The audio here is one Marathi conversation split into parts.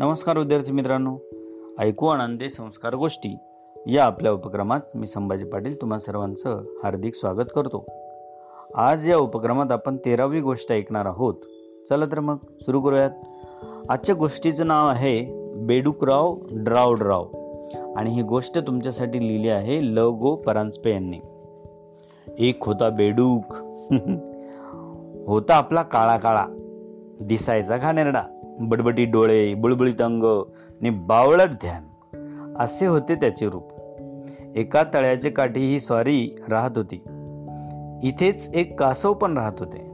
नमस्कार विद्यार्थी मित्रांनो. ऐकू आनंदे संस्कार गोष्टी या आपल्या उपक्रमात मी संभाजी पाटील तुम्हा सर्वांचं हार्दिक स्वागत करतो. आज या उपक्रमात आपण तेरावी गोष्ट ऐकणार आहोत. चला तर मग सुरू करूयात. आजच्या गोष्टीचं नाव आहे बेडूकराव ड्राव आणि ही गोष्ट तुमच्यासाठी लिहिली आहे ल गो परांजपे यांनी. एक होता बेडूक. होता आपला काळा काळा. दिसायचा घाणेरडा. बडबडी डोळे बुळबुळीत अंग आणि बावळट ध्यान. असे होते त्याचे रूप. एका तळ्याचे काठी ही स्वारी राहत होती. इथेच एक कासव पण राहत होते.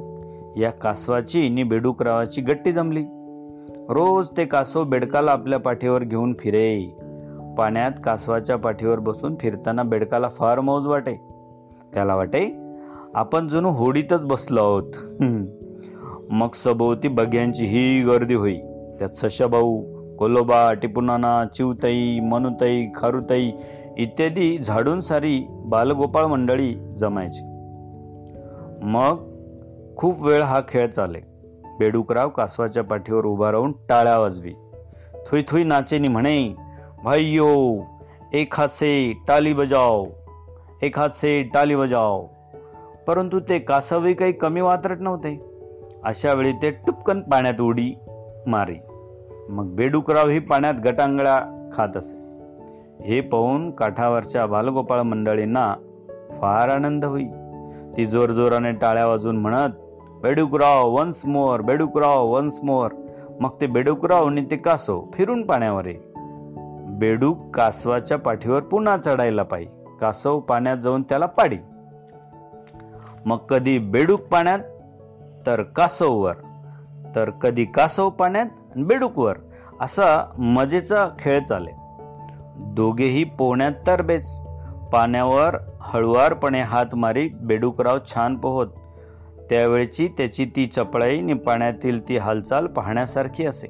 या कासवाची नि बेडूकरावाची गट्टी जमली. रोज ते कासव बेडकाला आपल्या पाठीवर घेऊन फिरे. पाण्यात कासवाच्या पाठीवर बसून फिरताना बेडकाला फार मौज वाटे. त्याला वाटे आपण जणू होडीतच बसलो आहोत. मग सभोवती बग्यांची ही गर्दी होई. त्यात सशाभाऊ कोलोबा टिपुनाना चिवताई मनुताई खारुताई इत्यादी झाडून सारी बालगोपाळ मंडळी जमायची. मग खूप वेळ हा खेळ चाले. बेडूकराव कासवाच्या पाठीवर उभा राहून टाळ्या वाजवी. थुई थुई नाचेनी म्हणे भाईयो एक हात से टाली बजाव एक हात से टाली बजाव परंतु ते कासवी काही कमी वातरट नव्हते. अशा वेळी ते टुपकन पाण्यात उडी मारी. मग बेडूकराव ही पाण्यात गटांगळ्या खात असे. हे पाहून काठावरच्या बालगोपाळ मंडळींना फार आनंद होई. ती जोरजोराने टाळ्या वाजून म्हणत बेडूकराव वन्स मोर बेडूकराव वन्स मोर. मग ते बेडूकराव आणि ते कासव फिरून पाण्यावर ये. बेडूक कासवाच्या पाठीवर पुन्हा चढायला पाहिजे कासव पाण्यात जाऊन त्याला पाडी. मग कधी बेडूक पाण्यात तर कासववर तर कधी कासव पाण्यात बेडूकवर? असा मजेचा खेळ चाले दोघेही पोहण्यात तरबेच पाण्यावर हळुवारपणे हात मारी बेडूकराव छान पोहत. त्यावेळची त्याची ती चपळाई नि पाण्यातील ती हालचाल पाहण्यासारखी असे.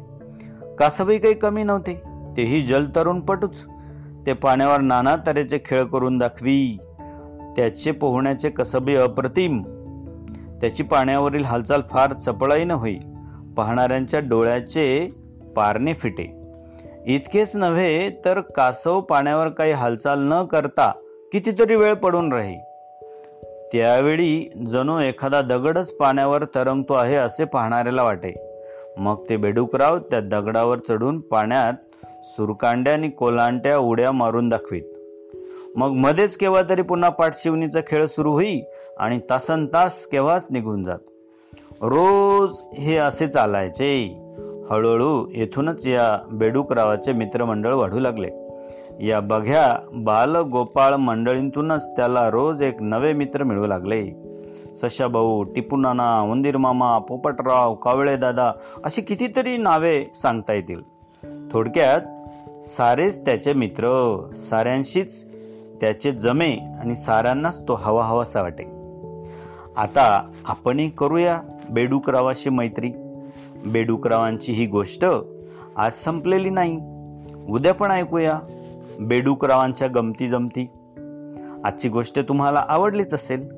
कासवही काही कमी नव्हते. तेही जलतरुण पटूच. ते पाण्यावर नाना तऱ्हेचे खेळ करून दाखवी. त्याचे पोहण्याचे कसबी अप्रतिम. त्याची पाण्यावरील हालचाल फार चपळाईनं होई. पाहणाऱ्यांच्या डोळ्याचे पारणे फिटे. इतकेच नव्हे तर कासव पाण्यावर काही हालचाल न करता कितीतरी वेळ पडून राही. त्यावेळी जणू एखादा दगडच पाण्यावर तरंगतो आहे असे पाहणाऱ्याला वाटे. मग ते बेडूकराव त्या दगडावर चढून पाण्यात सुरकांड्या आणि कोलांट्या उड्या मारून दाखवीत. मग मध्येच केव्हा तरी पुन्हा पाठशिवणीचा खेळ सुरू होई आणि तासन तास केव्हाच निघून जात. रोज हे असे चालायचे. हळूहळू येथूनच या बेडूकरावाचे मित्रमंडळ वाढू लागले. या बघ्या बालगोपाळ मंडळींतूनच त्याला रोज एक नवे मित्र मिळू लागले. सशाभाऊ टिपूनाना उंदीर मामा पोपटराव कावळे दादा अशी कितीतरी नावे सांगता येतील. थोडक्यात सारेच त्याचे मित्र साऱ्यांशीच त्याचे जमे आणि साऱ्यांनाच तो हवा हवासा वाटे. आता आपणही करूया बेडूकरावाशी मैत्री. बेडूकरावांची ही गोष्ट आज संपलेली नाही. उद्या पण ऐकूया बेडूकरावांच्या गमती जमती आजची गोष्ट तुम्हाला आवडलीच असेल.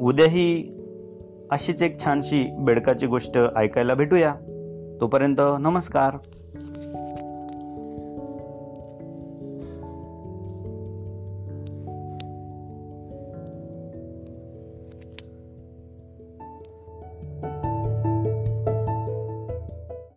उद्याही अशीच एक छानशी बेडकाची गोष्ट ऐकायला भेटूया. तोपर्यंत नमस्कार.